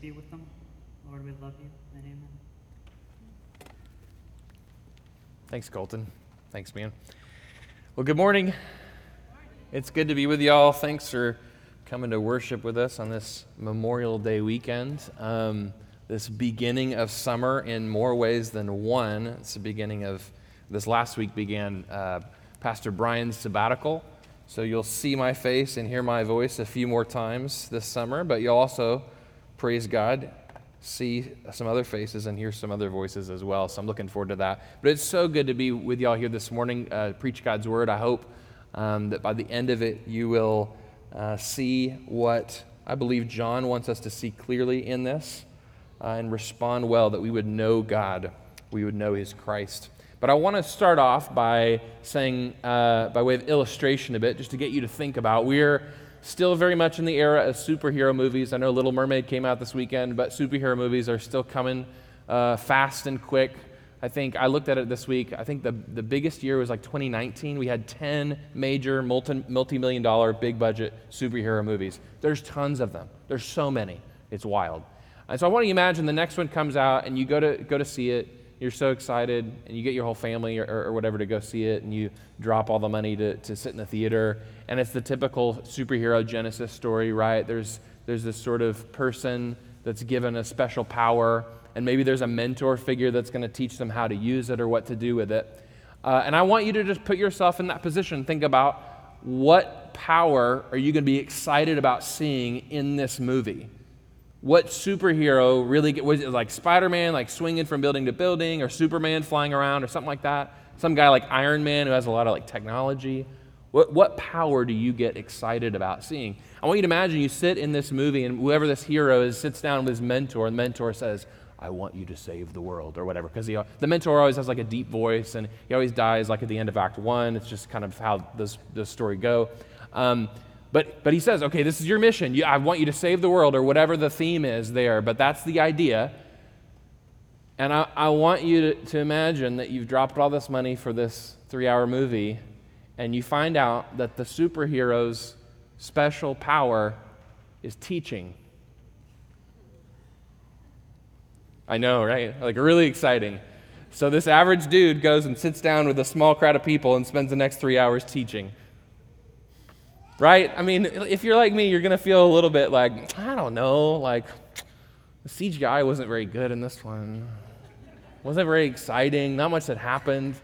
be with them. Lord, we love you, and amen. Thanks, Colton. Thanks, man. Well, good morning. It's good to be with y'all. Thanks for coming to worship with us on this Memorial Day weekend. Um, this beginning of summer in more ways than one. It's the beginning of this last week began uh, Pastor Brian's sabbatical. So you'll see my face and hear my voice a few more times this summer, but you'll also, praise God, see some other faces and hear some other voices as well. So I'm looking forward to that. But it's so good to be with y'all here this morning, uh, preach God's word. I hope um, that by the end of it, you will uh, see what I believe John wants us to see clearly in this uh, and respond well, that we would know God, we would know His Christ. But I want to start off by saying, uh, by way of illustration a bit, just to get you to think about. We're still very much in the era of superhero movies. I know Little Mermaid came out this weekend, but superhero movies are still coming uh, fast and quick. I think I looked at it this week. I think the, the biggest year was like 2019. We had 10 major multi million dollar big budget superhero movies. There's tons of them. There's so many. It's wild. And so I want to imagine the next one comes out and you go to, go to see it you're so excited and you get your whole family or, or, whatever to go see it and you drop all the money to, to sit in the theater and it's the typical superhero genesis story right there's there's this sort of person that's given a special power and maybe there's a mentor figure that's going to teach them how to use it or what to do with it uh, and i want you to just put yourself in that position think about what power are you going to be excited about seeing in this movie what superhero really get, was it like Spider-Man like swinging from building to building or Superman flying around or something like that? Some guy like Iron Man who has a lot of like technology. What, what power do you get excited about seeing? I want you to imagine you sit in this movie and whoever this hero is sits down with his mentor and the mentor says, I want you to save the world or whatever. Because the mentor always has like a deep voice and he always dies like at the end of Act One. It's just kind of how this, this story go. Um, but, but he says, okay, this is your mission. You, I want you to save the world, or whatever the theme is there. But that's the idea. And I, I want you to, to imagine that you've dropped all this money for this three hour movie, and you find out that the superhero's special power is teaching. I know, right? Like, really exciting. So, this average dude goes and sits down with a small crowd of people and spends the next three hours teaching right? I mean, if you're like me, you're going to feel a little bit like, I don't know, like the CGI wasn't very good in this one. Wasn't very exciting, not much had happened.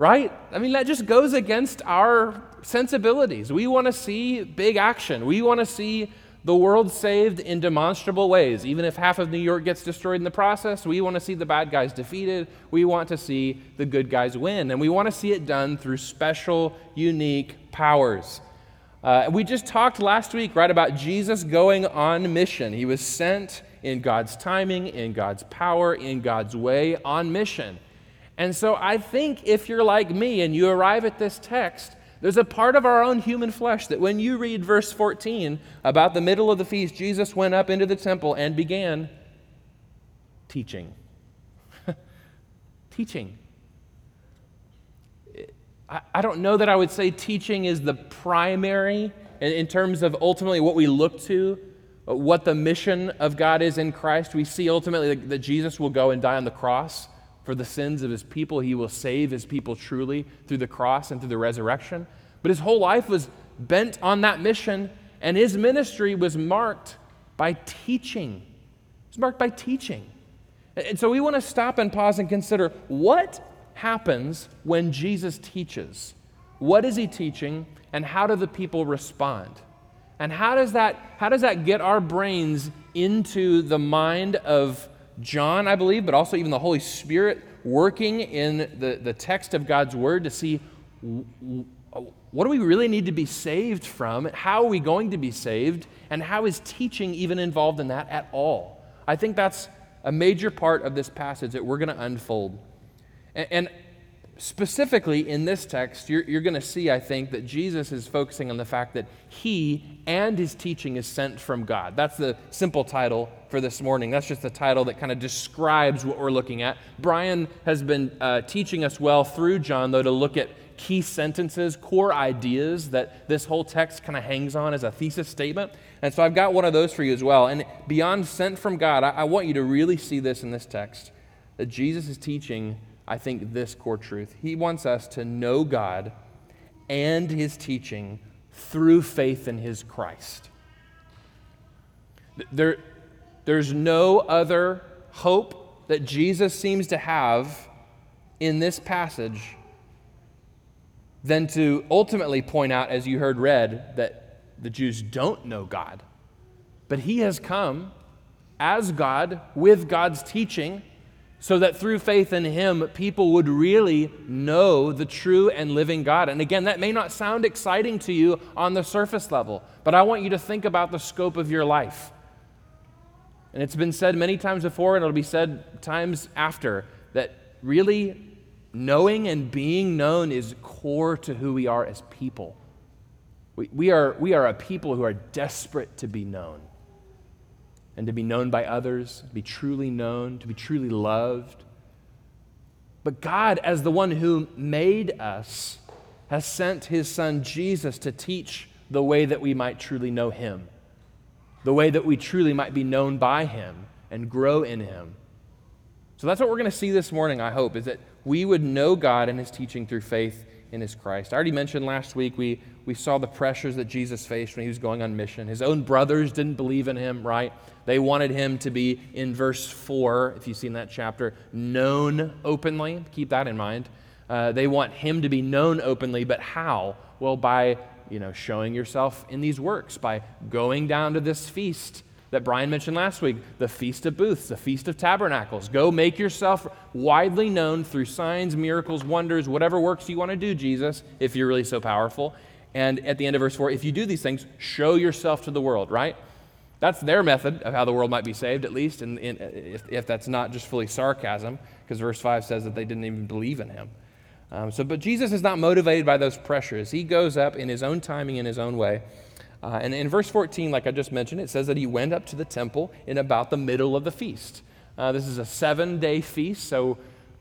Right? I mean, that just goes against our sensibilities. We want to see big action. We want to see the world saved in demonstrable ways. Even if half of New York gets destroyed in the process, we want to see the bad guys defeated. We want to see the good guys win. And we want to see it done through special, unique powers. Uh, we just talked last week, right, about Jesus going on mission. He was sent in God's timing, in God's power, in God's way, on mission. And so I think if you're like me and you arrive at this text, there's a part of our own human flesh that when you read verse 14 about the middle of the feast, Jesus went up into the temple and began teaching. teaching. I, don't know that I would say teaching is the primary in, terms of ultimately what we look to, what the mission of God is in Christ. We see ultimately that Jesus will go and die on the cross for the sins of his people. He will save his people truly through the cross and through the resurrection. But his whole life was bent on that mission, and his ministry was marked by teaching. It was marked by teaching. And so we want to stop and pause and consider what happens when Jesus teaches? What is he teaching, and how do the people respond? And how does that, how does that get our brains into the mind of John, I believe, but also even the Holy Spirit working in the, the text of God's Word to see what do we really need to be saved from? How are we going to be saved? And how is teaching even involved in that at all? I think that's a major part of this passage that we're going to unfold. And, and specifically in this text, you're, you're going to see, I think, that Jesus is focusing on the fact that he and his teaching is sent from God. That's the simple title for this morning. That's just the title that kind of describes what we're looking at. Brian has been uh, teaching us well through John, though, to look at key sentences, core ideas that this whole text kind of hangs on as a thesis statement. And so I've got one of those for you as well. And beyond sent from God, I, I want you to really see this in this text that Jesus is teaching I think, this core truth. He wants us to know God and his teaching through faith in his Christ. There, there's no other hope that Jesus seems to have in this passage than to ultimately point out, as you heard read, that the Jews don't know God. But he has come as God with God's teaching so that through faith in him, people would really know the true and living God. And again, that may not sound exciting to you on the surface level, but I want you to think about the scope of your life. And it's been said many times before, and it'll be said times after, that really knowing and being known is core to who we are as people. We, we, are, we are a people who are desperate to be known and to be known by others, to be truly known, to be truly loved. But God, as the one who made us, has sent his son Jesus to teach the way that we might truly know him, the way that we truly might be known by him and grow in him. So that's what we're going to see this morning, I hope, is that we would know God and his teaching through faith in his Christ. I already mentioned last week we, we saw the pressures that Jesus faced when he was going on mission. His own brothers didn't believe in him, right? They wanted him to be, in verse 4, if you see in that chapter, known openly. Keep that in mind. Uh, they want him to be known openly, but how? Well, by you know, showing yourself in these works, by going down to this feast that Brian mentioned last week, the Feast of Booths, the Feast of Tabernacles. Go make yourself widely known through signs, miracles, wonders, whatever works you want to do, Jesus, if you're really so powerful. And at the end of verse 4, if you do these things, show yourself to the world, right? That's their method of how the world might be saved, at least, and, if, if, that's not just fully sarcasm, because verse 5 says that they didn't even believe in him. Um, so, but Jesus is not motivated by those pressures. He goes up in his own timing, in his own way. Uh, and in verse 14, like I just mentioned, it says that he went up to the temple in about the middle of the feast. Uh, this is a seven day feast, so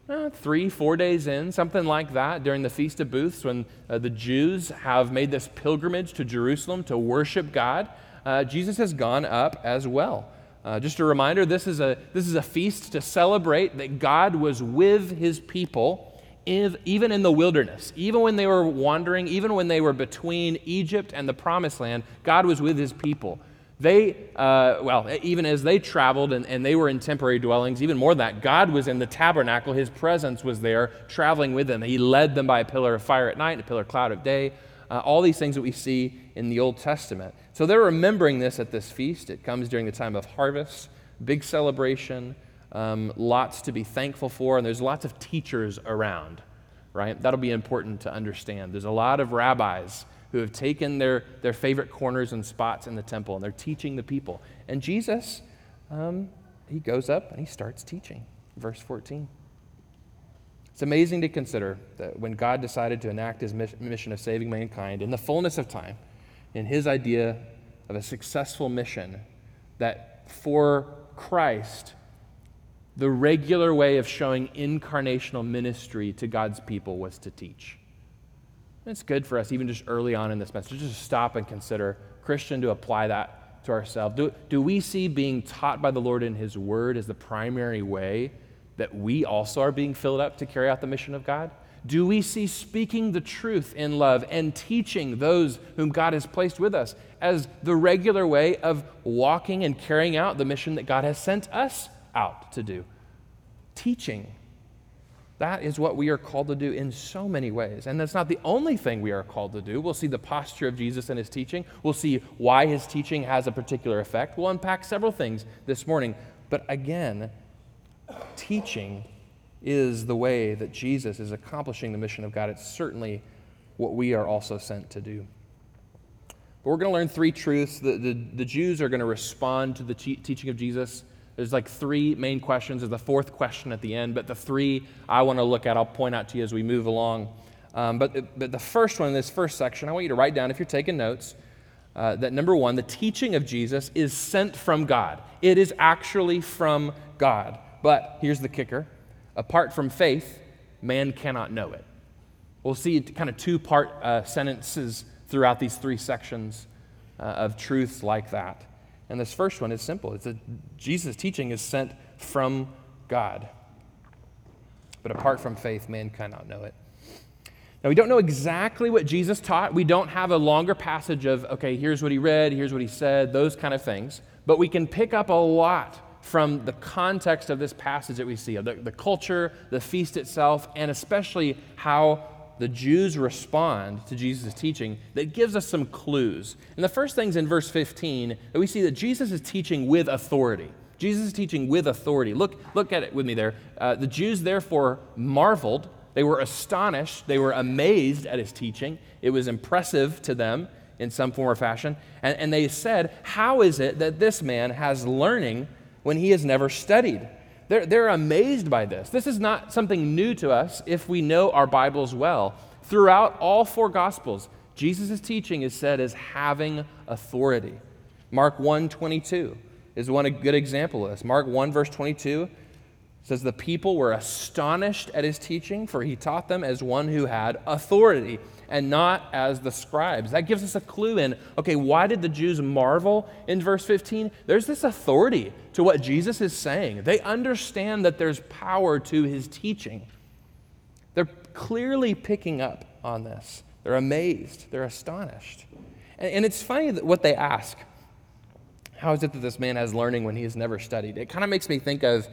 uh, three, four days in, something like that, during the Feast of Booths, when uh, the Jews have made this pilgrimage to Jerusalem to worship God. Uh, Jesus has gone up as well. Uh, just a reminder this is a, this is a feast to celebrate that God was with his people even in the wilderness, even when they were wandering, even when they were between Egypt and the promised land, God was with his people. They, uh, well, even as they traveled and, and they were in temporary dwellings, even more than that, God was in the tabernacle. His presence was there, traveling with them. He led them by a pillar of fire at night and a pillar of cloud of day. Uh, all these things that we see in the Old Testament. So they're remembering this at this feast. It comes during the time of harvest, big celebration um, lots to be thankful for, and there's lots of teachers around, right? That'll be important to understand. There's a lot of rabbis who have taken their, their favorite corners and spots in the temple, and they're teaching the people. And Jesus, um, he goes up and he starts teaching. Verse 14. It's amazing to consider that when God decided to enact his mission of saving mankind in the fullness of time, in his idea of a successful mission, that for Christ, the regular way of showing incarnational ministry to God's people was to teach. And it's good for us, even just early on in this message, just to stop and consider, Christian, to apply that to ourselves. Do, do we see being taught by the Lord in His Word as the primary way that we also are being filled up to carry out the mission of God? Do we see speaking the truth in love and teaching those whom God has placed with us as the regular way of walking and carrying out the mission that God has sent us out to do. Teaching. That is what we are called to do in so many ways. And that's not the only thing we are called to do. We'll see the posture of Jesus and his teaching. We'll see why his teaching has a particular effect. We'll unpack several things this morning. But again, teaching is the way that Jesus is accomplishing the mission of God. It's certainly what we are also sent to do. But we're going to learn three truths. The, the, the Jews are going to respond to the te- teaching of Jesus There's like three main questions. There's the fourth question at the end, but the three I want to look at, I'll point out to you as we move along. Um, but, but the first one in this first section, I want you to write down if you're taking notes uh, that number one, the teaching of Jesus is sent from God. It is actually from God. But here's the kicker apart from faith, man cannot know it. We'll see kind of two part uh, sentences throughout these three sections uh, of truths like that. And this first one is simple it's that Jesus' teaching is sent from God. But apart from faith, man cannot know it. Now, we don't know exactly what Jesus taught. We don't have a longer passage of, okay, here's what he read, here's what he said, those kind of things. But we can pick up a lot from the context of this passage that we see, the, the culture, the feast itself, and especially how the Jews respond to Jesus' teaching that gives us some clues. And the first thing's in verse 15 that we see that Jesus is teaching with authority. Jesus is teaching with authority. Look, look at it with me there. Uh, the Jews therefore marveled. They were astonished. They were amazed at his teaching. It was impressive to them in some form or fashion. And, and they said, How is it that this man has learning when he has never studied? They're, they're amazed by this. This is not something new to us if we know our Bibles well. Throughout all four Gospels, Jesus' teaching is said as having authority. Mark 1 22 is one a good example of this. Mark 1, verse 22 says, The people were astonished at his teaching, for he taught them as one who had authority and not as the scribes. That gives us a clue in, okay, why did the Jews marvel in verse 15? There's this authority to what Jesus is saying. They understand that there's power to his teaching. They're clearly picking up on this. They're amazed, they're astonished. And, and it's funny what they ask. How is it that this man has learning when he has never studied? It kind of makes me think of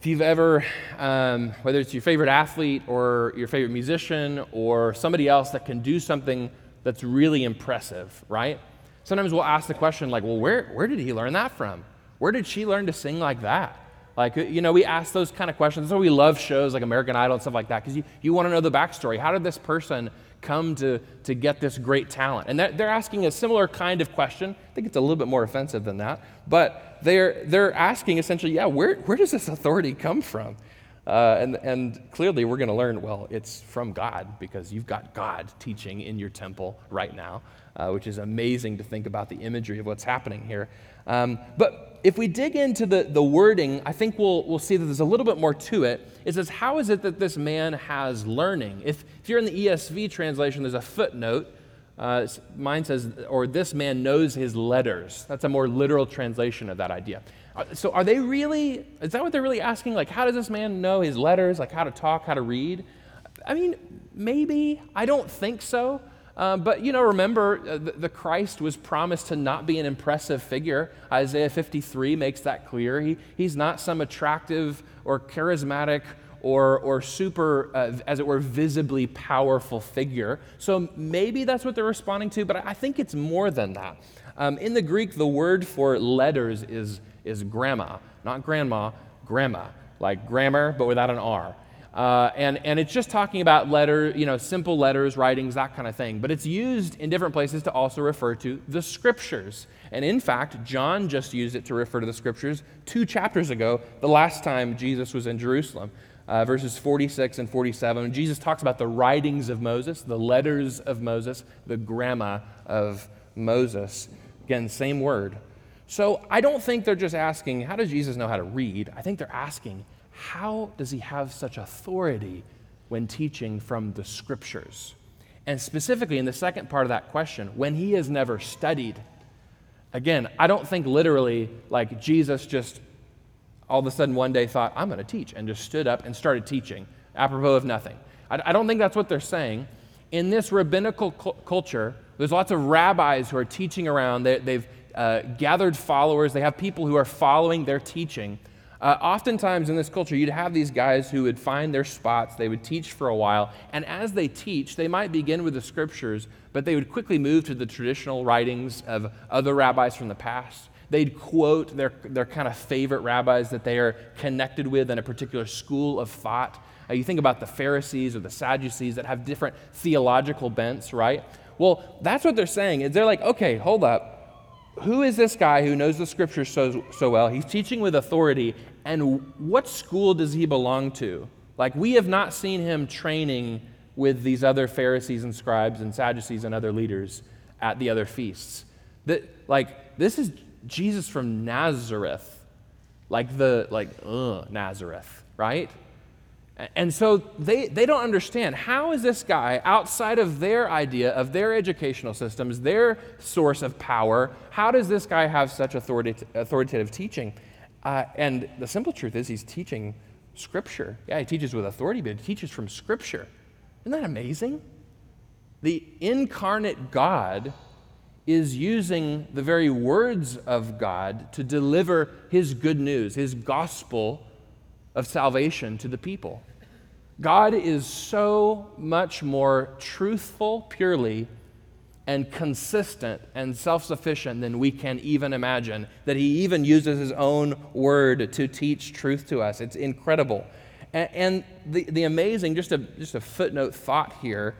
if you've ever, um, whether it's your favorite athlete or your favorite musician or somebody else that can do something that's really impressive, right? Sometimes we'll ask the question, like, well, where, where did he learn that from? Where did she learn to sing like that? Like, you know, we ask those kind of questions. That's why we love shows like American Idol and stuff like that, because you, you want to know the backstory. How did this person come to, to get this great talent? And they're asking a similar kind of question. I think it's a little bit more offensive than that. But they're, they're asking essentially, yeah, where, where does this authority come from? Uh, and, and clearly, we're going to learn, well, it's from God because you've got God teaching in your temple right now, uh, which is amazing to think about the imagery of what's happening here. Um, but if we dig into the, the wording, I think we'll, we'll see that there's a little bit more to it. It says, How is it that this man has learning? If, if you're in the ESV translation, there's a footnote. Uh, mine says, or this man knows his letters. That's a more literal translation of that idea. Uh, so, are they really, is that what they're really asking? Like, how does this man know his letters, like how to talk, how to read? I mean, maybe. I don't think so. Uh, but you know, remember, uh, the, the, Christ was promised to not be an impressive figure. Isaiah 53 makes that clear. He, he's not some attractive or charismatic or, or super, uh, as it were, visibly powerful figure. So maybe that's what they're responding to, but I think it's more than that. Um, in the Greek, the word for letters is, is gramma, not grandma, grandma, like grammar, but without an R. Uh, and, and it's just talking about letter, you know, simple letters, writings, that kind of thing. But it's used in different places to also refer to the scriptures. And in fact, John just used it to refer to the scriptures two chapters ago, the last time Jesus was in Jerusalem. Uh, verses 46 and 47. Jesus talks about the writings of Moses, the letters of Moses, the gramma of Moses. Again, same word. So I don't think they're just asking, how does Jesus know how to read? I think they're asking, how does he have such authority when teaching from the scriptures? And specifically, in the second part of that question, when he has never studied. Again, I don't think literally like Jesus just all of a sudden one day thought, I'm going to teach, and just stood up and started teaching, apropos of nothing. I, I don't think that's what they're saying. In this rabbinical cu- culture, there's lots of rabbis who are teaching around. They, have uh, gathered followers, they have people who are following their teaching. Uh, oftentimes in this culture, you'd have these guys who would find their spots, they would teach for a while, and as they teach, they might begin with the scriptures, but they would quickly move to the traditional writings of other rabbis from the past. They'd quote their, their kind of favorite rabbis that they are connected with in a particular school of thought. Uh, you think about the Pharisees or the Sadducees that have different theological bents, right? Well, that's what they're saying. Is they're like, okay, hold up who is this guy who knows the scriptures so, so well? He's teaching with authority, and what school does he belong to? Like, we have not seen him training with these other Pharisees and scribes and Sadducees and other leaders at the other feasts. That, like, this is Jesus from Nazareth, like the, like, ugh, Nazareth, right? And so they, they don't understand how is this guy outside of their idea of their educational systems, their source of power, how does this guy have such authoritative, authoritative teaching? Uh, and the simple truth is he's teaching Scripture. Yeah, he teaches with authority, but he teaches from Scripture. Isn't that amazing? The incarnate God is using the very words of God to deliver his good news, his gospel of salvation to the people. God is so much more truthful, purely, and consistent and self sufficient than we can even imagine, that He even uses His own word to teach truth to us. It's incredible. And, and the, the amazing, just a, just a footnote thought here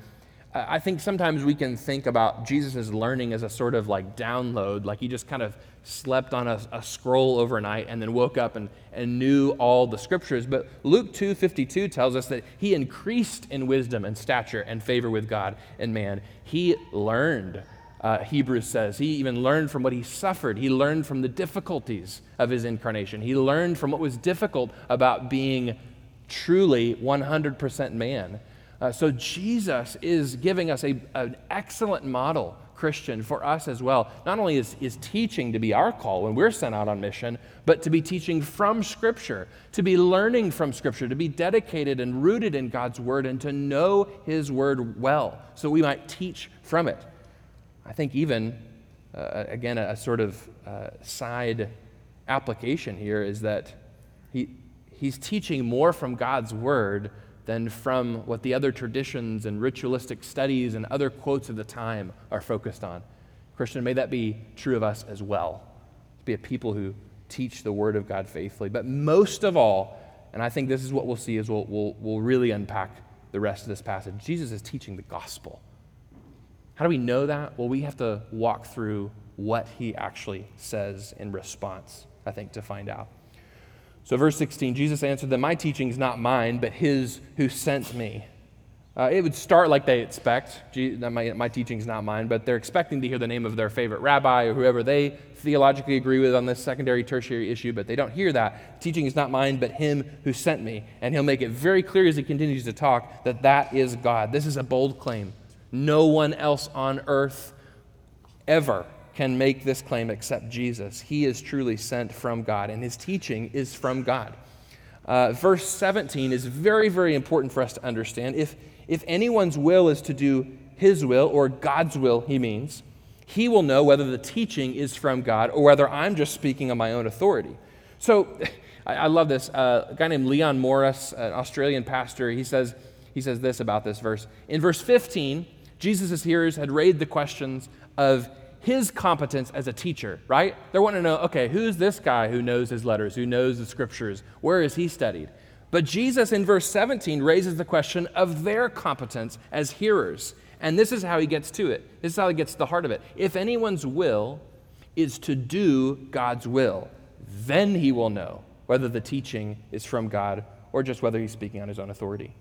I think sometimes we can think about Jesus' learning as a sort of like download, like he just kind of slept on a, a, scroll overnight and then woke up and, and knew all the scriptures. But Luke 2.52 tells us that he increased in wisdom and stature and favor with God and man. He learned, uh, Hebrews says. He even learned from what he suffered. He learned from the difficulties of his incarnation. He learned from what was difficult about being truly 100% man. Uh, so Jesus is giving us a, an excellent model, Christian, for us as well. Not only is, is teaching to be our call when we're sent out on mission, but to be teaching from Scripture, to be learning from Scripture, to be dedicated and rooted in God's Word, and to know His Word well, so we might teach from it. I think even, uh, again, a, a, sort of uh, side application here is that he, he's teaching more from God's Word than from what the other traditions and ritualistic studies and other quotes of the time are focused on. Christian, may that be true of us as well. To be a people who teach the Word of God faithfully. But most of all, and I think this is what we'll see as we'll, we'll, we'll really unpack the rest of this passage, Jesus is teaching the gospel. How do we know that? Well, we have to walk through what he actually says in response, I think, to find out. So, verse 16, Jesus answered them, My teaching is not mine, but his who sent me. Uh, it would start like they expect. My, my teaching is not mine, but they're expecting to hear the name of their favorite rabbi or whoever they theologically agree with on this secondary, tertiary issue, but they don't hear that. Teaching is not mine, but him who sent me. And he'll make it very clear as he continues to talk that that is God. This is a bold claim. No one else on earth ever can make this claim except Jesus. He is truly sent from God, and his teaching is from God. Uh, verse 17 is very, very important for us to understand. If, if anyone's will is to do his will, or God's will, he means, he will know whether the teaching is from God or whether I'm just speaking on my own authority. So I, I love this. Uh, a guy named Leon Morris, an Australian pastor, he says, he says this about this verse. In verse 15, Jesus' hearers had raised the questions of his competence as a teacher, right? They're wanting to know, okay, who's this guy who knows his letters, who knows the scriptures? Where is he studied? But Jesus in verse 17 raises the question of their competence as hearers. And this is how he gets to it. This is how he gets to the heart of it. If anyone's will is to do God's will, then he will know whether the teaching is from God or just whether he's speaking on his own authority.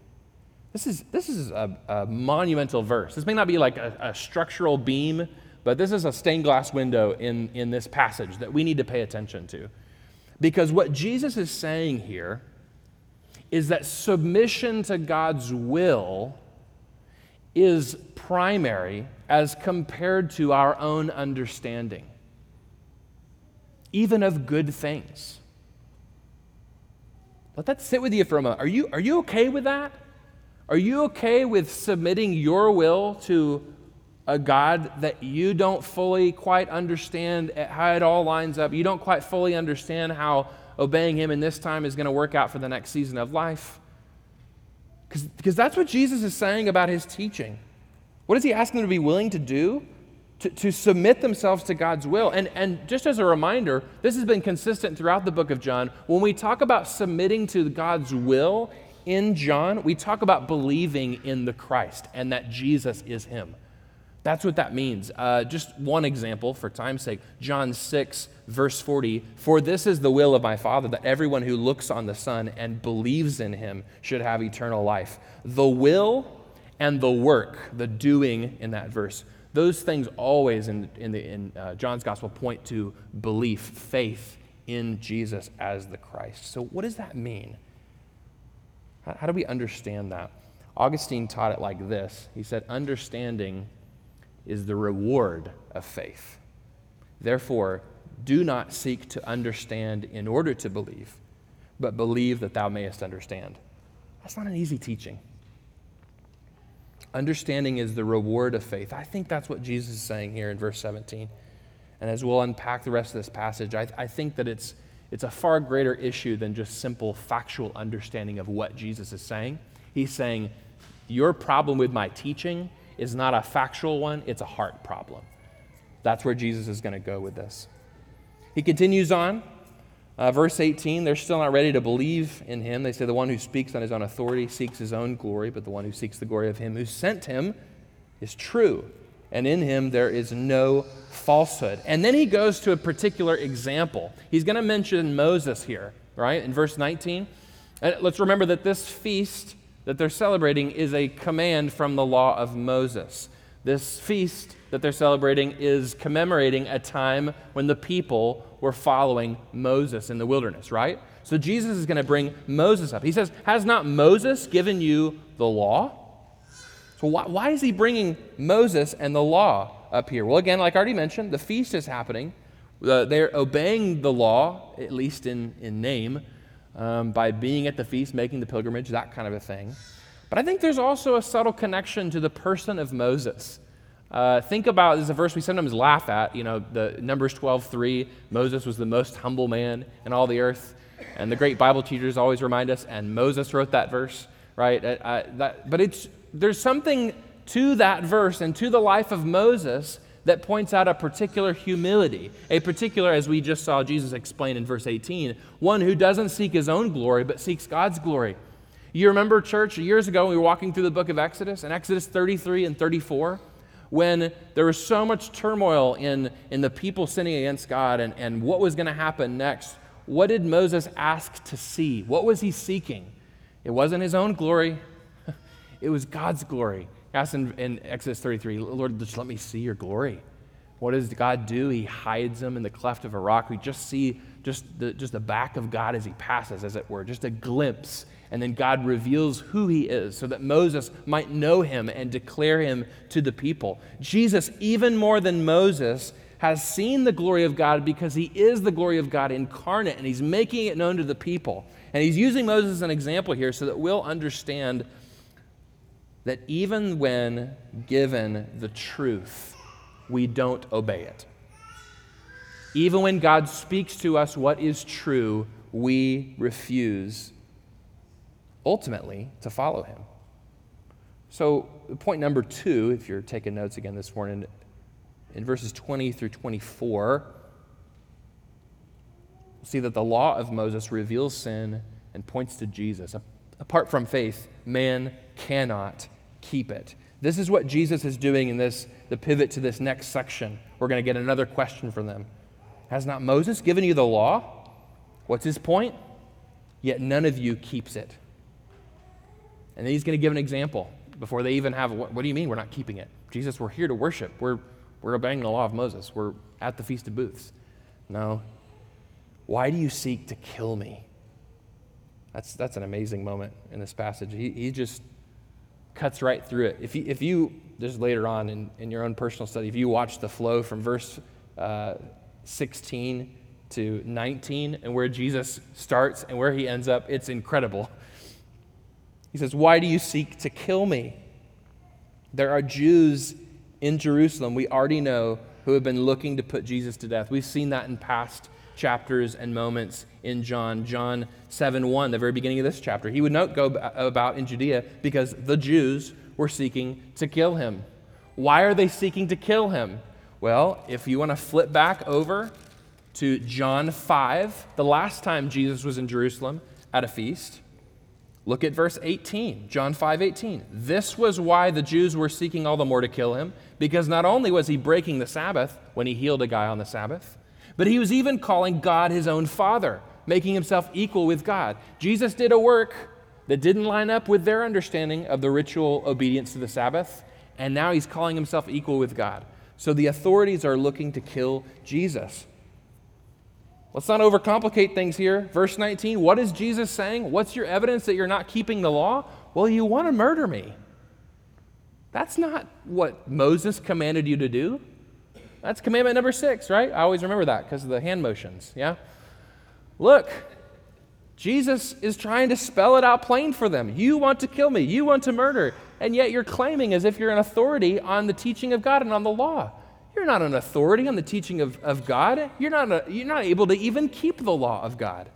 This is, this is a, a monumental verse. This may not be like a, a structural beam but this is a stained glass window in, in this passage that we need to pay attention to. Because what Jesus is saying here is that submission to God's will is primary as compared to our own understanding, even of good things. Let that sit with you for a moment. Are you, are you okay with that? Are you okay with submitting your will to a God that you don't fully quite understand how it all lines up. You don't quite fully understand how obeying Him in this time is going to work out for the next season of life. Because that's what Jesus is saying about His teaching. What is He asking them to be willing to do? To, to submit themselves to God's will. And, and just as a reminder, this has been consistent throughout the book of John. When we talk about submitting to God's will in John, we talk about believing in the Christ and that Jesus is Him. That's what that means. Uh, just one example for time's sake John 6, verse 40 For this is the will of my Father, that everyone who looks on the Son and believes in him should have eternal life. The will and the work, the doing in that verse, those things always in, in, the, in uh, John's gospel point to belief, faith in Jesus as the Christ. So, what does that mean? How, how do we understand that? Augustine taught it like this He said, Understanding is the reward of faith. Therefore, do not seek to understand in order to believe, but believe that thou mayest understand. That's not an easy teaching. Understanding is the reward of faith. I think that's what Jesus is saying here in verse 17. And as we'll unpack the rest of this passage, I, I think that it's, it's a far greater issue than just simple factual understanding of what Jesus is saying. He's saying, Your problem with my teaching is not a factual one, it's a heart problem. That's where Jesus is going to go with this. He continues on. Uh, verse 18, they're still not ready to believe in him. They say, The one who speaks on his own authority seeks his own glory, but the one who seeks the glory of him who sent him is true, and in him there is no falsehood. And then he goes to a particular example. He's going to mention Moses here, right, in verse 19. And let's remember that this feast that they're celebrating is a command from the law of Moses. This feast that they're celebrating is commemorating a time when the people were following Moses in the wilderness, right? So Jesus is going to bring Moses up. He says, Has not Moses given you the law? So why, why is he bringing Moses and the law up here? Well, again, like I already mentioned, the feast is happening. Uh, they're obeying the law, at least in, in name um, by being at the feast, making the pilgrimage, that kind of a thing. But I think there's also a subtle connection to the person of Moses. Uh, think about this is a verse we sometimes laugh at. You know, the Numbers 12:3. Moses was the most humble man in all the earth, and the great Bible teachers always remind us. And Moses wrote that verse, right? Uh, uh that, but it's there's something to that verse and to the life of Moses that points out a particular humility, a particular, as we just saw Jesus explain in verse 18, one who doesn't seek his own glory, but seeks God's glory. You remember, church, years ago, we were walking through the book of Exodus, in Exodus 33 and 34, when there was so much turmoil in, in the people sinning against God and, and what was going to happen next. What did Moses ask to see? What was he seeking? It wasn't his own glory, it was God's glory asked in, in Exodus 33, Lord, just let me see your glory. What does God do? He hides them in the cleft of a rock. We just see just the, just the back of God as he passes, as it were, just a glimpse. And then God reveals who he is so that Moses might know him and declare him to the people. Jesus, even more than Moses, has seen the glory of God because he is the glory of God incarnate and he's making it known to the people. And he's using Moses as an example here so that we'll understand that even when given the truth, we don't obey it. Even when God speaks to us what is true, we refuse ultimately to follow him. So, point number two, if you're taking notes again this morning, in verses 20 through 24, see that the law of Moses reveals sin and points to Jesus. Apart from faith, man cannot keep it. This is what Jesus is doing in this, the pivot to this next section. We're going to get another question from them. Has not Moses given you the law? What's his point? Yet none of you keeps it. And then he's going to give an example before they even have, what, what do you mean we're not keeping it? Jesus, we're here to worship. We're, we're obeying the law of Moses. We're at the Feast of Booths. No. Why do you seek to kill me? That's, that's an amazing moment in this passage. He, he just cuts right through it. If you, if you just later on in, in your own personal study, if you watch the flow from verse uh, 16 to 19 and where Jesus starts and where he ends up, it's incredible. He says, Why do you seek to kill me? There are Jews in Jerusalem, we already know, who have been looking to put Jesus to death. We've seen that in past chapters and moments in John. John 7 1, the very beginning of this chapter. He would not go uh, about in Judea because the Jews were seeking to kill him. Why are they seeking to kill him? Well, if you want to flip back over to John 5, the last time Jesus was in Jerusalem at a feast, Look at verse 18, John 5 18. This was why the Jews were seeking all the more to kill him, because not only was he breaking the Sabbath when he healed a guy on the Sabbath, but he was even calling God his own Father, making himself equal with God. Jesus did a work that didn't line up with their understanding of the ritual obedience to the Sabbath, and now he's calling himself equal with God. So the authorities are looking to kill Jesus. Let's not overcomplicate things here. Verse 19, what is Jesus saying? What's your evidence that you're not keeping the law? Well, you want to murder me. That's not what Moses commanded you to do. That's commandment number six, right? I always remember that because of the hand motions, yeah? Look, Jesus is trying to spell it out plain for them. You want to kill me, you want to murder, and yet you're claiming as if you're an authority on the teaching of God and on the law. You're not an authority on the teaching of, of God. You're not, a, you're not able to even keep the law of God.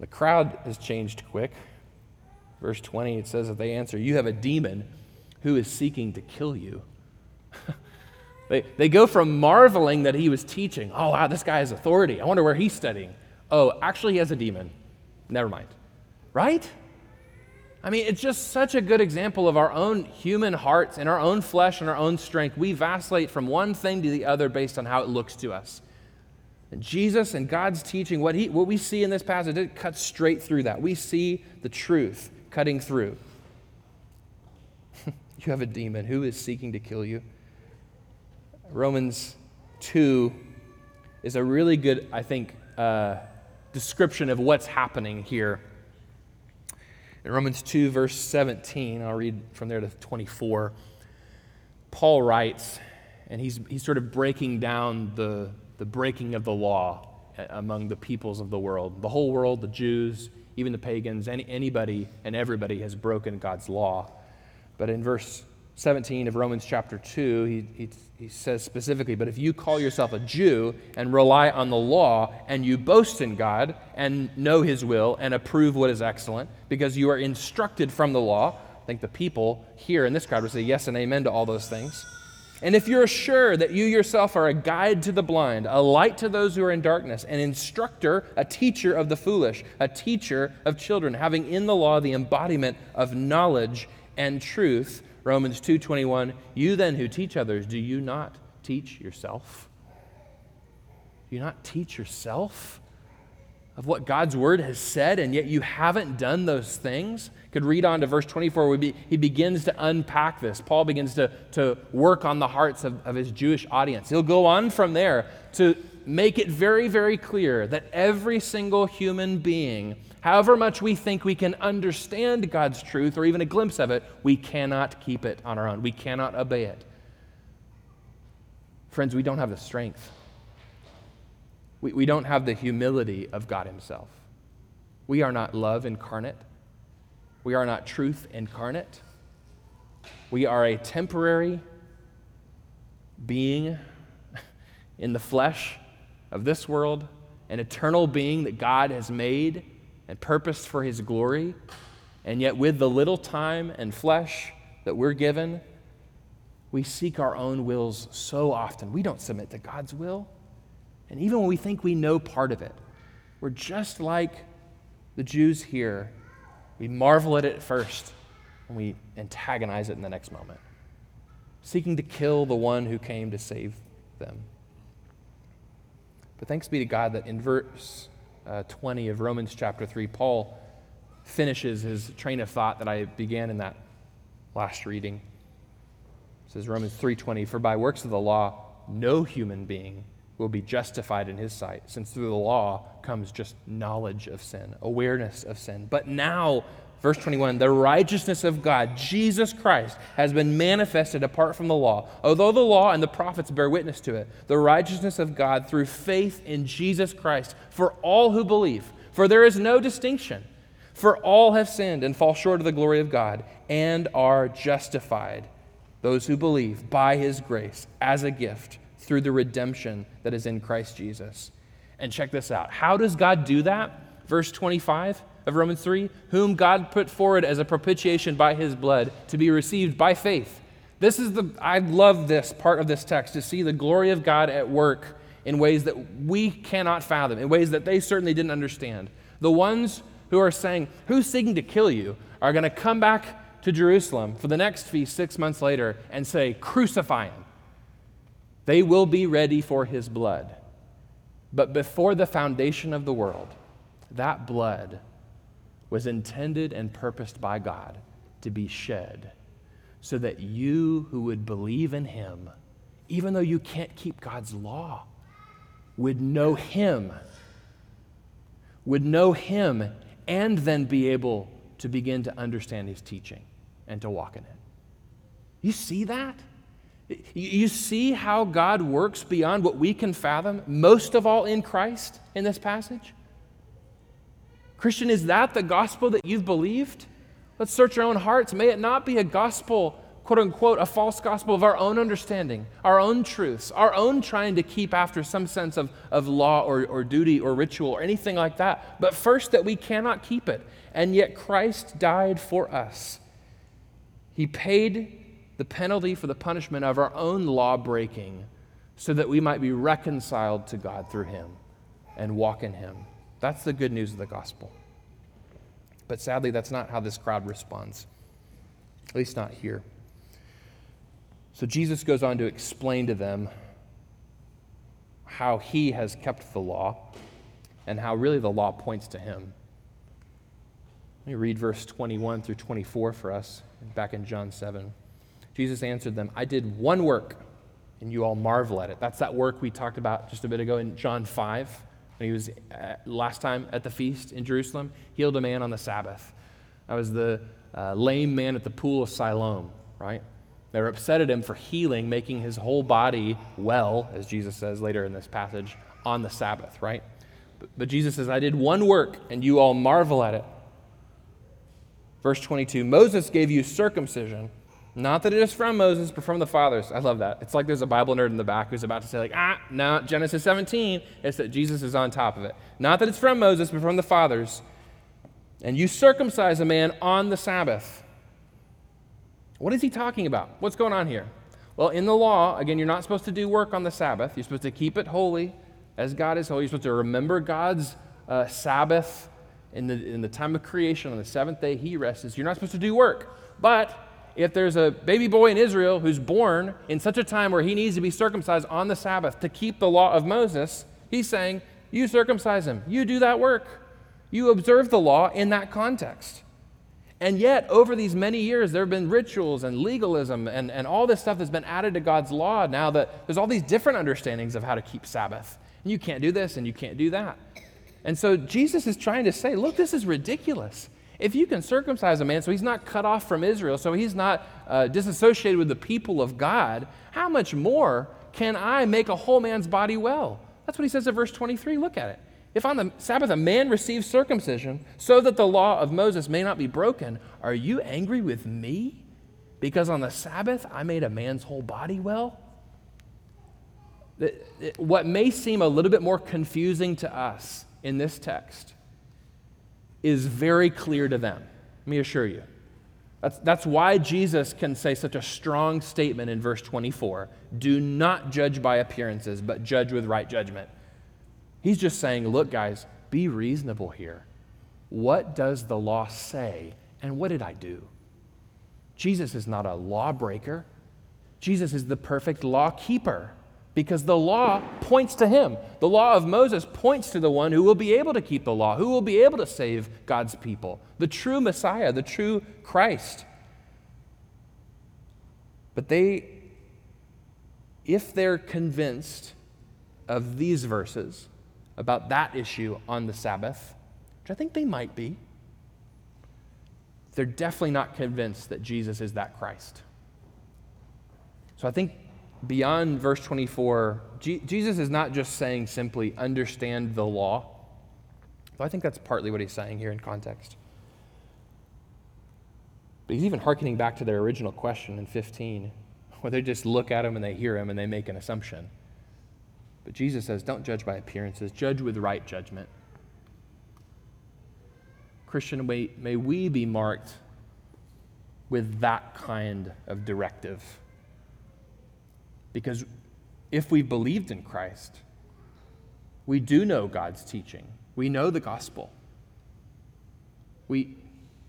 The crowd has changed quick. Verse 20, it says that they answer, You have a demon who is seeking to kill you. they, they go from marveling that he was teaching, Oh, wow, this guy has authority. I wonder where he's studying. Oh, actually, he has a demon. Never mind. Right? I mean, it's just such a good example of our own human hearts and our own flesh and our own strength. We vacillate from one thing to the other based on how it looks to us. And Jesus and God's teaching, what, he, what we see in this passage, it cuts straight through that. We see the truth cutting through. you have a demon who is seeking to kill you. Romans 2 is a really good, I think, uh, description of what's happening here in Romans 2, verse 17, I'll read from there to 24, Paul writes, and he's, he's sort of breaking down the, the breaking of the law among the peoples of the world. The whole world, the Jews, even the pagans, any, anybody and everybody has broken God's law. But in verse 17 of Romans chapter 2, he, he, he, says specifically, But if you call yourself a Jew and rely on the law, and you boast in God and know his will and approve what is excellent, because you are instructed from the law, I think the people here in this crowd would say yes and amen to all those things. And if you're sure that you yourself are a guide to the blind, a light to those who are in darkness, an instructor, a teacher of the foolish, a teacher of children, having in the law the embodiment of knowledge and truth, Romans 2:21, you then who teach others, do you not teach yourself? Do you not teach yourself of what God's word has said and yet you haven't done those things? Could read on to verse 24 where he begins to unpack this. Paul begins to, to work on the hearts of, of his Jewish audience. He'll go on from there to make it very, very clear that every single human being However much we think we can understand God's truth or even a glimpse of it, we cannot keep it on our own. We cannot obey it. Friends, we don't have the strength. We, we don't have the humility of God Himself. We are not love incarnate. We are not truth incarnate. We are a temporary being in the flesh of this world, an eternal being that God has made and purposed for His glory. And yet, with the little time and flesh that we're given, we seek our own wills so often. We don't submit to God's will. And even when we think we know part of it, we're just like the Jews here. We marvel at it first, and we antagonize it in the next moment, seeking to kill the one who came to save them. But thanks be to God that in verse uh, 20 of Romans chapter 3, Paul finishes his train of thought that I began in that last reading. It says Romans 3:20, "For by works of the law no human being will be justified in his sight, since through the law comes just knowledge of sin, awareness of sin. But now Verse 21 The righteousness of God, Jesus Christ, has been manifested apart from the law. Although the law and the prophets bear witness to it, the righteousness of God through faith in Jesus Christ for all who believe. For there is no distinction. For all have sinned and fall short of the glory of God and are justified, those who believe, by his grace as a gift through the redemption that is in Christ Jesus. And check this out. How does God do that? Verse 25 of Romans 3, whom God put forward as a propitiation by his blood to be received by faith. This is the, I love this part of this text to see the glory of God at work in ways that we cannot fathom, in ways that they certainly didn't understand. The ones who are saying, Who's seeking to kill you, are going to come back to Jerusalem for the next feast six months later and say, Crucify him. They will be ready for his blood. But before the foundation of the world, that blood was intended and purposed by God to be shed so that you who would believe in him, even though you can't keep God's law, would know him, would know him, and then be able to begin to understand his teaching and to walk in it. You see that? You see how God works beyond what we can fathom, most of all in Christ in this passage? Christian, is that the gospel that you've believed? Let's search our own hearts. May it not be a gospel, quote unquote, a false gospel of our own understanding, our own truths, our own trying to keep after some sense of, of law or, or duty or ritual or anything like that. But first, that we cannot keep it. And yet, Christ died for us. He paid the penalty for the punishment of our own law breaking so that we might be reconciled to God through Him and walk in Him. That's the good news of the gospel. But sadly, that's not how this crowd responds, at least not here. So Jesus goes on to explain to them how he has kept the law and how really the law points to him. Let me read verse 21 through 24 for us, back in John 7. Jesus answered them, I did one work, and you all marvel at it. That's that work we talked about just a bit ago in John 5 when he was uh, last time at the feast in Jerusalem, healed a man on the Sabbath. That was the uh, lame man at the pool of Siloam, right? They were upset at him for healing, making his whole body well, as Jesus says later in this passage, on the Sabbath, right? But, but Jesus says, I did one work, and you all marvel at it. Verse 22 Moses gave you circumcision not that it is from Moses, but from the fathers. I love that. It's like there's a Bible nerd in the back who's about to say, like, ah, no, Genesis 17. It's that Jesus is on top of it. Not that it's from Moses, but from the fathers. And you circumcise a man on the Sabbath. What is he talking about? What's going on here? Well, in the law, again, you're not supposed to do work on the Sabbath. You're supposed to keep it holy as God is holy. You're supposed to remember God's uh, Sabbath in the, in the time of creation. On the seventh day, he rests. You're not supposed to do work. But if there's a baby boy in Israel who's born in such a time where he needs to be circumcised on the Sabbath to keep the law of Moses, he's saying, You circumcise him. You do that work. You observe the law in that context. And yet, over these many years, there have been rituals and legalism and, and all this stuff that's been added to God's law now that there's all these different understandings of how to keep Sabbath. And you can't do this and you can't do that. And so Jesus is trying to say, look, this is ridiculous. If you can circumcise a man so he's not cut off from Israel, so he's not uh, disassociated with the people of God, how much more can I make a whole man's body well? That's what he says in verse 23. Look at it. If on the Sabbath a man receives circumcision so that the law of Moses may not be broken, are you angry with me because on the Sabbath I made a man's whole body well? What may seem a little bit more confusing to us in this text is very clear to them. Let me assure you. That's, that's why Jesus can say such a strong statement in verse 24 do not judge by appearances, but judge with right judgment. He's just saying, look, guys, be reasonable here. What does the law say, and what did I do? Jesus is not a lawbreaker, Jesus is the perfect law keeper because the law points to him. The law of Moses points to the one who will be able to keep the law, who will be able to save God's people, the true Messiah, the true Christ. But they, if they're convinced of these verses about that issue on the Sabbath, which I think they might be, they're definitely not convinced that Jesus is that Christ. So I think beyond verse 24, G- Jesus is not just saying simply, understand the law. Though I think that's partly what he's saying here in context. But he's even hearkening back to their original question in 15, where they just look at him and they hear him and they make an assumption. But Jesus says, don't judge by appearances, judge with right judgment. Christian, may, may we be marked with that kind of directive because if we believed in Christ, we do know God's teaching, we know the gospel. We,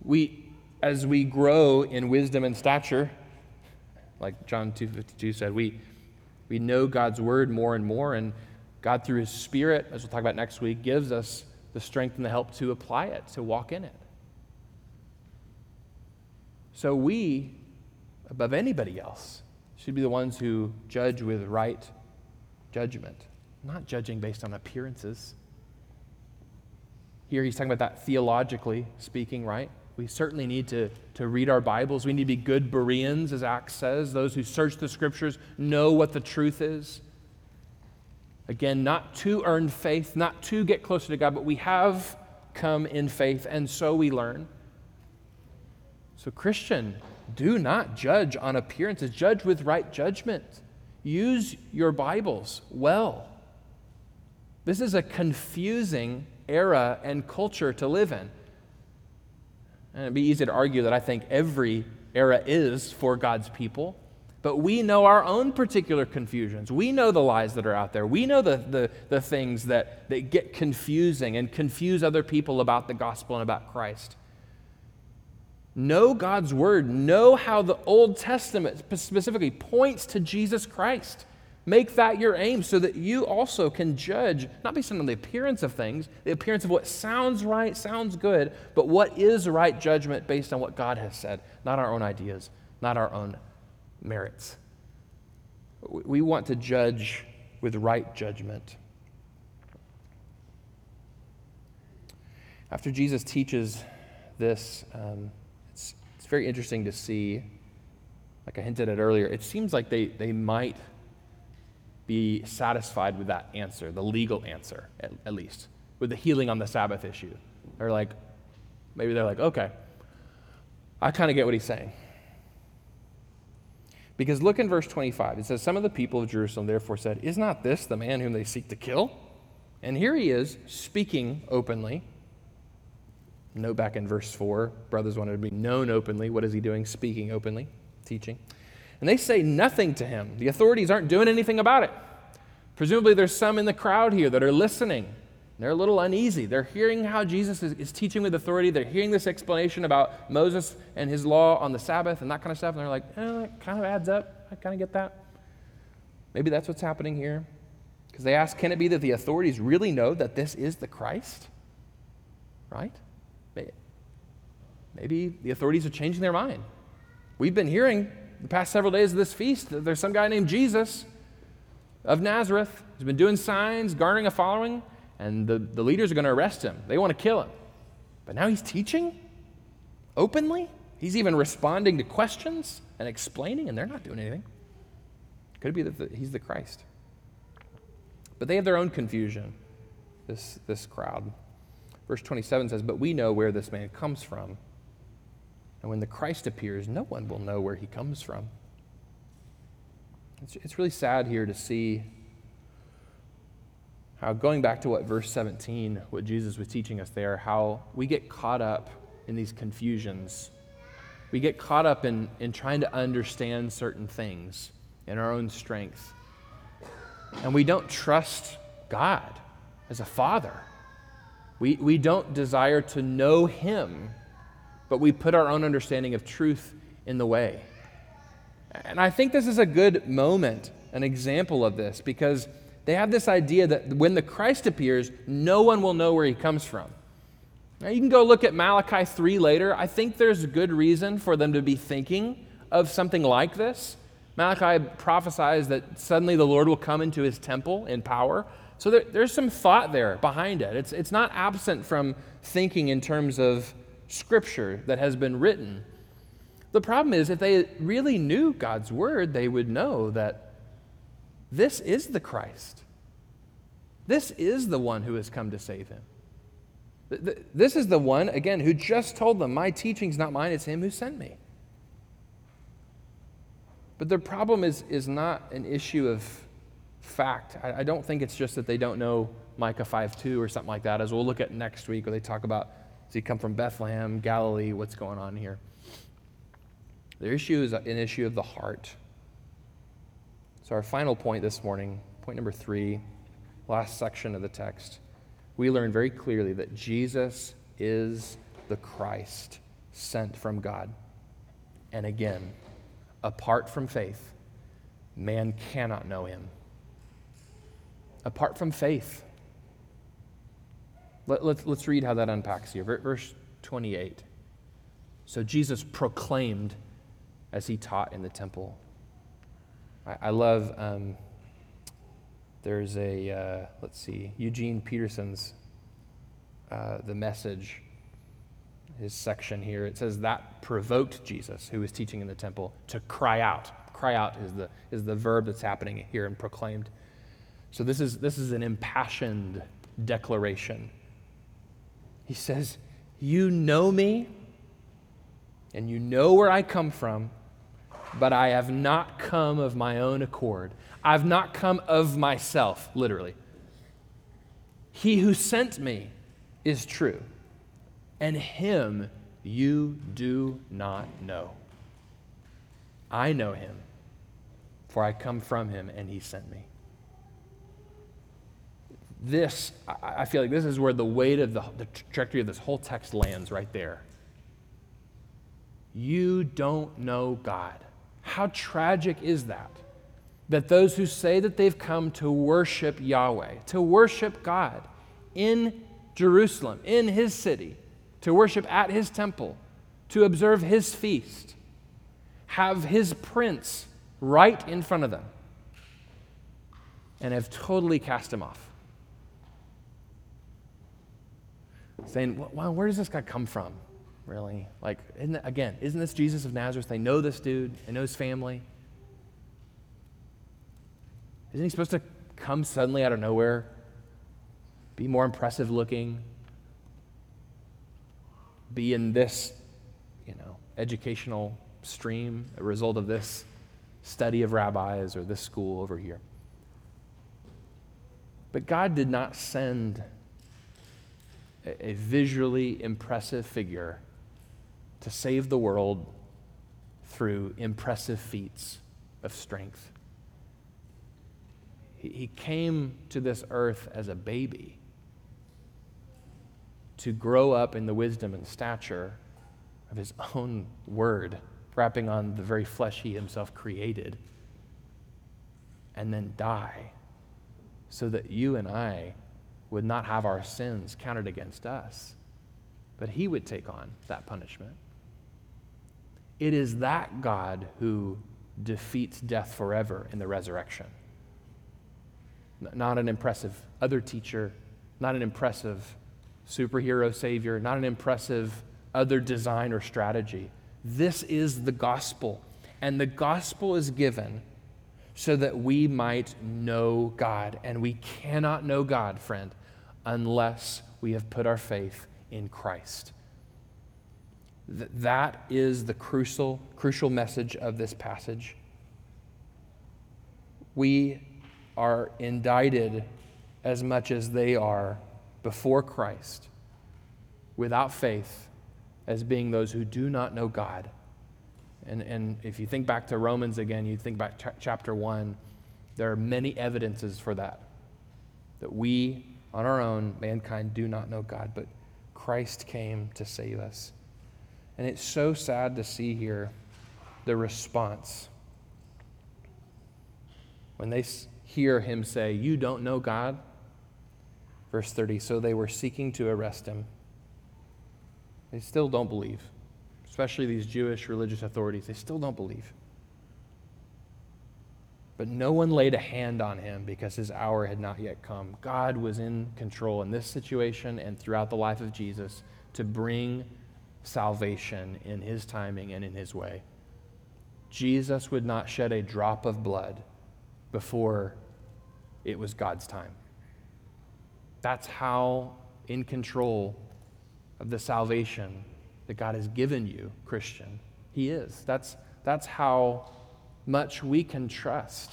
we, as we grow in wisdom and stature, like John 2.52 said, we, we know God's word more and more, and God, through his Spirit, as we'll talk about next week, gives us the strength and the help to apply it, to walk in it. So we, above anybody else, should be the ones who judge with right judgment, not judging based on appearances. Here he's talking about that theologically speaking, right? We certainly need to, to read our Bibles. We need to be good Bereans, as Acts says. Those who search the scriptures know what the truth is. Again, not to earn faith, not to get closer to God, but we have come in faith, and so we learn. So, Christian, do not judge on appearances, judge with right judgment. Use your Bibles well. This is a confusing era and culture to live in. And it'd be easy to argue that I think every era is for God's people. But we know our own particular confusions. We know the lies that are out there. We know the, the, the things that, that get confusing and confuse other people about the gospel and about Christ. Know God's word. Know how the Old Testament specifically points to Jesus Christ. Make that your aim so that you also can judge, not based on the appearance of things, the appearance of what sounds right, sounds good, but what is right judgment based on what God has said, not our own ideas, not our own merits. We want to judge with right judgment. After Jesus teaches this, um, very interesting to see, like I hinted at earlier, it seems like they, they might be satisfied with that answer, the legal answer, at, at least, with the healing on the Sabbath issue. They're like, maybe they're like, okay, I kind of get what he's saying. Because look in verse 25. It says, Some of the people of Jerusalem therefore said, Is not this the man whom they seek to kill? And here he is speaking openly. Note back in verse 4, brothers wanted to be known openly. What is he doing? Speaking openly, teaching. And they say nothing to him. The authorities aren't doing anything about it. Presumably, there's some in the crowd here that are listening. They're a little uneasy. They're hearing how Jesus is, is, teaching with authority. They're hearing this explanation about Moses and his law on the Sabbath and that kind of stuff. And they're like, eh, it kind of adds up. I kind of get that. Maybe that's what's happening here. Because they ask, can it be that the authorities really know that this is the Christ? Right? Maybe the authorities are changing their mind. We've been hearing the past several days of this feast that there's some guy named Jesus of Nazareth who's been doing signs, garnering a following and the, the leaders are going to arrest him. They want to kill him. But now he's teaching openly. He's even responding to questions and explaining, and they're not doing anything. Could it be that the, he's the Christ? But they have their own confusion, this, this crowd. Verse 27 says, But we know where this man comes from. And when the Christ appears, no one will know where he comes from. It's, it's really sad here to see how, going back to what verse 17, what Jesus was teaching us there, how we get caught up in these confusions. We get caught up in, in trying to understand certain things in our own strength. And we don't trust God as a father. We, we don't desire to know Him, but we put our own understanding of truth in the way. And I think this is a good moment, an example of this, because they have this idea that when the Christ appears, no one will know where he comes from. Now, you can go look at Malachi 3 later. I think there's good reason for them to be thinking of something like this. Malachi prophesies that suddenly the Lord will come into his temple in power. So there, there's some thought there behind it. It's, it's not absent from thinking in terms of scripture that has been written. The problem is, if they really knew God's word, they would know that this is the Christ. This is the one who has come to save him. This is the one, again, who just told them, My teaching's not mine, it's him who sent me. But the problem is, is not an issue of fact. I, I don't think it's just that they don't know Micah 5 2 or something like that, as we'll look at next week, where they talk about does he come from Bethlehem, Galilee, what's going on here. The issue is an issue of the heart. So, our final point this morning, point number three, last section of the text, we learn very clearly that Jesus is the Christ sent from God. And again, apart from faith, man cannot know him. Apart from faith. Let, us let's, read how that unpacks here. Verse 28. So Jesus proclaimed as he taught in the temple. I, I love, um, there's a, uh, let's see, Eugene Peterson's uh, The Message, his section here. It says that provoked Jesus, who was teaching in the temple, to cry out. Cry out is the, is the verb that's happening here and proclaimed. So this is, this is an impassioned declaration. He says, You know me, and you know where I come from, but I have not come of my own accord. I've not come of myself, literally. He who sent me is true, and him you do not know. I know him, for I come from him, and he sent me. This, I feel like this is where the weight of the, the trajectory of this whole text lands right there. You don't know God. How tragic is that? That those who say that they've come to worship Yahweh, to worship God in Jerusalem, in his city, to worship at his temple, to observe his feast, have his prince right in front of them, and have totally cast him off. Saying, wow, where does this guy come from? really? Like, isn't that, again, isn't this Jesus of Nazareth? They know this dude, they know his family. Isn't he supposed to come suddenly out of nowhere? Be more impressive looking? Be in this, you know, educational stream, a result of this study of rabbis or this school over here. But God did not send a, visually impressive figure to save the world through impressive feats of strength. He came to this earth as a baby to grow up in the wisdom and stature of his own word, wrapping on the very flesh he himself created, and then die so that you and I would not have our sins counted against us, but he would take on that punishment. It is that God who defeats death forever in the resurrection. Not an impressive other teacher, not an impressive superhero savior, not an impressive other design or strategy. This is the gospel. And the gospel is given so that we might know God. And we cannot know God, friend, unless we have put our faith in Christ. That is the crucial, crucial message of this passage. We are indicted as much as they are before Christ without faith as being those who do not know God. And, and if you think back to Romans again, you think back to chapter 1, there are many evidences for that. That we, on our own, mankind, do not know God, but Christ came to save us. And it's so sad to see here the response. When they hear him say, You don't know God, verse 30, so they were seeking to arrest him. They still don't believe, especially these Jewish religious authorities. They still don't believe. But no one laid a hand on him because his hour had not yet come. God was in control in this situation and throughout the life of Jesus to bring salvation in his timing and in his way. Jesus would not shed a drop of blood before it was God's time. That's how in control of the salvation that God has given you, Christian, He is. That's, that's how much we can trust,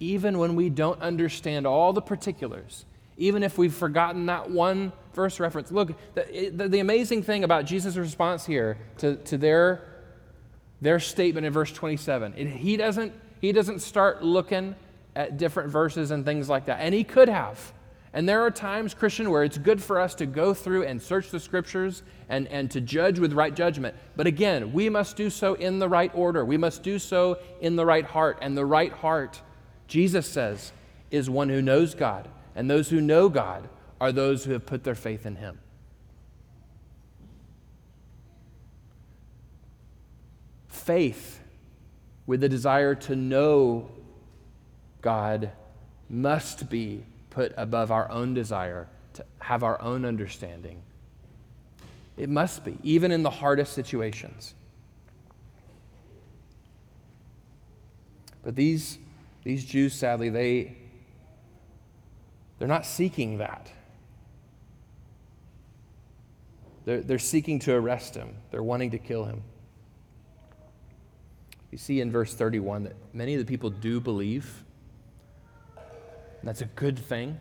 even when we don't understand all the particulars even if we've forgotten that one verse reference. Look, the, the, the, amazing thing about Jesus' response here to, to their, their statement in verse 27, it, he, doesn't, he doesn't start looking at different verses and things like that. And he could have. And there are times, Christian, where it's good for us to go through and search the scriptures and, and to judge with right judgment. But again, we must do so in the right order. We must do so in the right heart. And the right heart, Jesus says, is one who knows God. And those who know God are those who have put their faith in Him. Faith with the desire to know God must be put above our own desire to have our own understanding. It must be, even in the hardest situations. But these, these Jews, sadly, they, they're not seeking that. They're, they're seeking to arrest him, they're wanting to kill him. You see in verse 31 that many of the people do believe that's a good thing.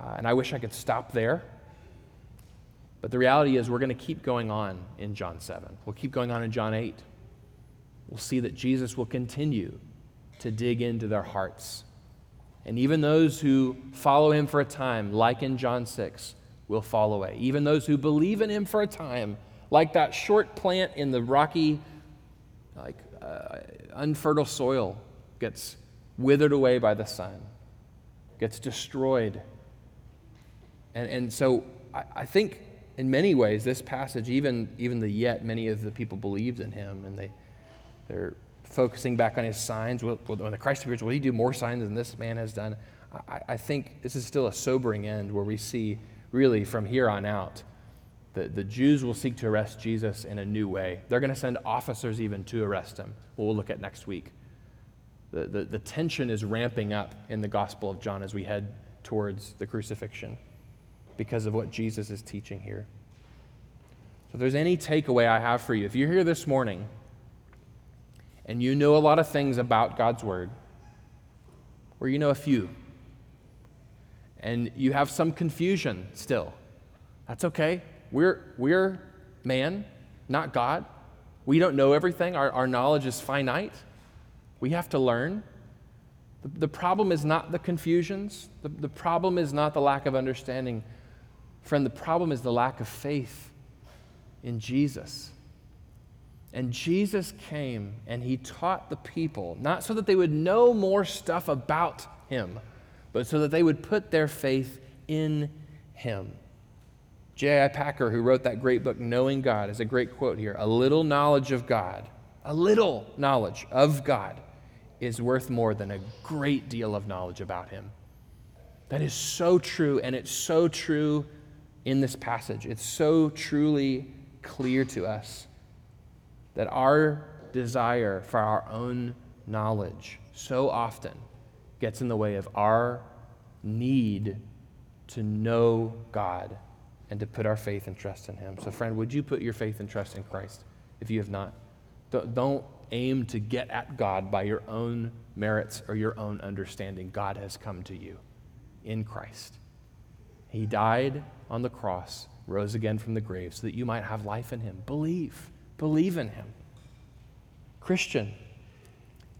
Uh, and I wish I could stop there. But the reality is, we're going to keep going on in John 7. We'll keep going on in John 8. We'll see that Jesus will continue to dig into their hearts. And even those who follow him for a time, like in John 6, will fall away. Even those who believe in him for a time, like that short plant in the rocky, like uh, unfertile soil, gets withered away by the sun gets destroyed. And, and so I, I think in many ways, this passage, even, even the yet, many of the people believed in him and they, they're focusing back on his signs. When the Christ appears, will he do more signs than this man has done? I, I think this is still a sobering end where we see, really, from here on out, the, the Jews will seek to arrest Jesus in a new way. They're going to send officers even to arrest him. We'll look at next week. The, the, the tension is ramping up in the Gospel of John as we head towards the crucifixion because of what Jesus is teaching here. So, if there's any takeaway I have for you, if you're here this morning and you know a lot of things about God's Word, or you know a few, and you have some confusion still, that's okay. We're, we're man, not God. We don't know everything, our, our knowledge is finite. We have to learn. The, the problem is not the confusions, the, the problem is not the lack of understanding. Friend, the problem is the lack of faith in Jesus. And Jesus came and he taught the people, not so that they would know more stuff about him, but so that they would put their faith in him. J.I. Packer, who wrote that great book, Knowing God, has a great quote here A little knowledge of God, a little knowledge of God is worth more than a great deal of knowledge about him. That is so true, and it's so true in this passage. It's so truly clear to us that our desire for our own knowledge so often gets in the way of our need to know God and to put our faith and trust in Him. So, friend, would you put your faith and trust in Christ if you have not? Don't aim to get at God by your own merits or your own understanding. God has come to you in Christ. He died on the cross, rose again from the grave, so that you might have life in Him. Believe. Believe in Him. Christian,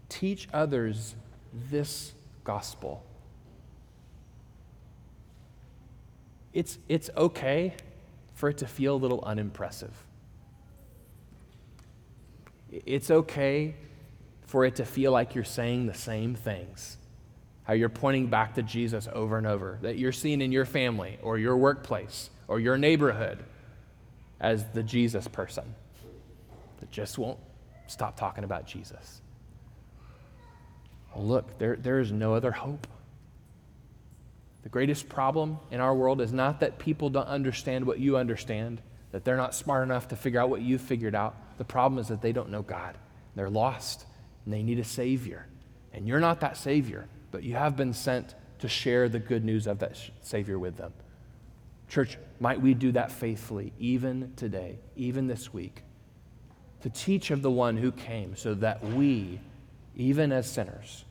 teach others this gospel. It's, it's okay for it to feel a little unimpressive. It's okay for it to feel like you're saying the same things. How you're pointing back to Jesus over and over, that you're seen in your family or your workplace or your neighborhood as the Jesus person that just won't stop talking about Jesus. Well, look, there, there is no other hope. The greatest problem in our world is not that people don't understand what you understand, that they're not smart enough to figure out what you've figured out. The problem is that they don't know God. They're lost and they need a Savior. And you're not that Savior, but you have been sent to share the good news of that Savior with them. Church, might we do that faithfully even today, even this week, to teach of the one who came so that we, even as sinners,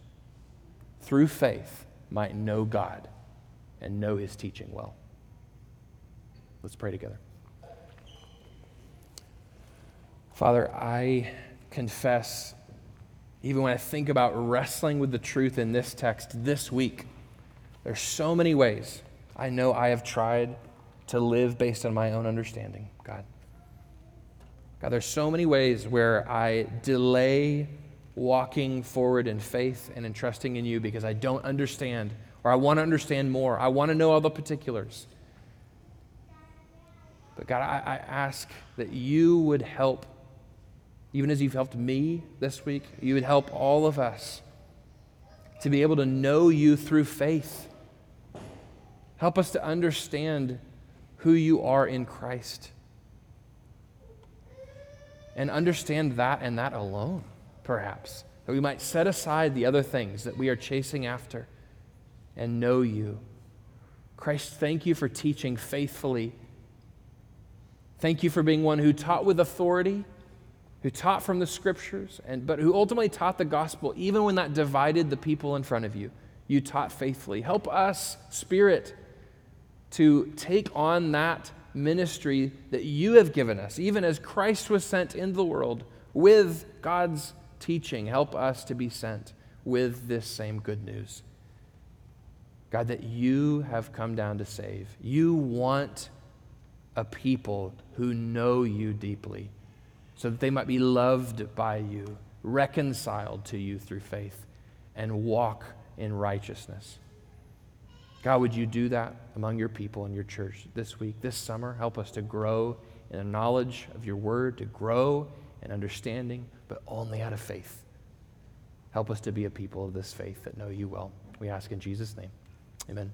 through faith, might know God and know his teaching well. Let's pray together. Father, I confess, even when I think about wrestling with the truth in this text this week, There's so many ways I know I have tried to live based on my own understanding, God. God, there's so many ways where I delay walking forward in faith and in trusting in you because I don't understand or I want to understand more. I want to know all the particulars. But God, I, I ask that you would help, even as you've helped me this week, you would help all of us to be able to know you through faith. Help us to understand who you are in Christ. And understand that and that alone, perhaps. That we might set aside the other things that we are chasing after and know you. Christ, thank you for teaching faithfully. Thank you for being one who taught with authority, who taught from the scriptures, and, but who ultimately taught the gospel, even when that divided the people in front of you. You taught faithfully. Help us, Spirit, to take on that ministry that you have given us, even as Christ was sent into the world with God's teaching. Help us to be sent with this same good news. God, that you have come down to save. You want a people who know you deeply so that they might be loved by you, reconciled to you through faith, and walk in righteousness. God, would you do that among your people in your church this week, this summer? Help us to grow in a knowledge of your word, to grow in understanding, but only out of faith. Help us to be a people of this faith that know you well. We ask in Jesus' name. Amen.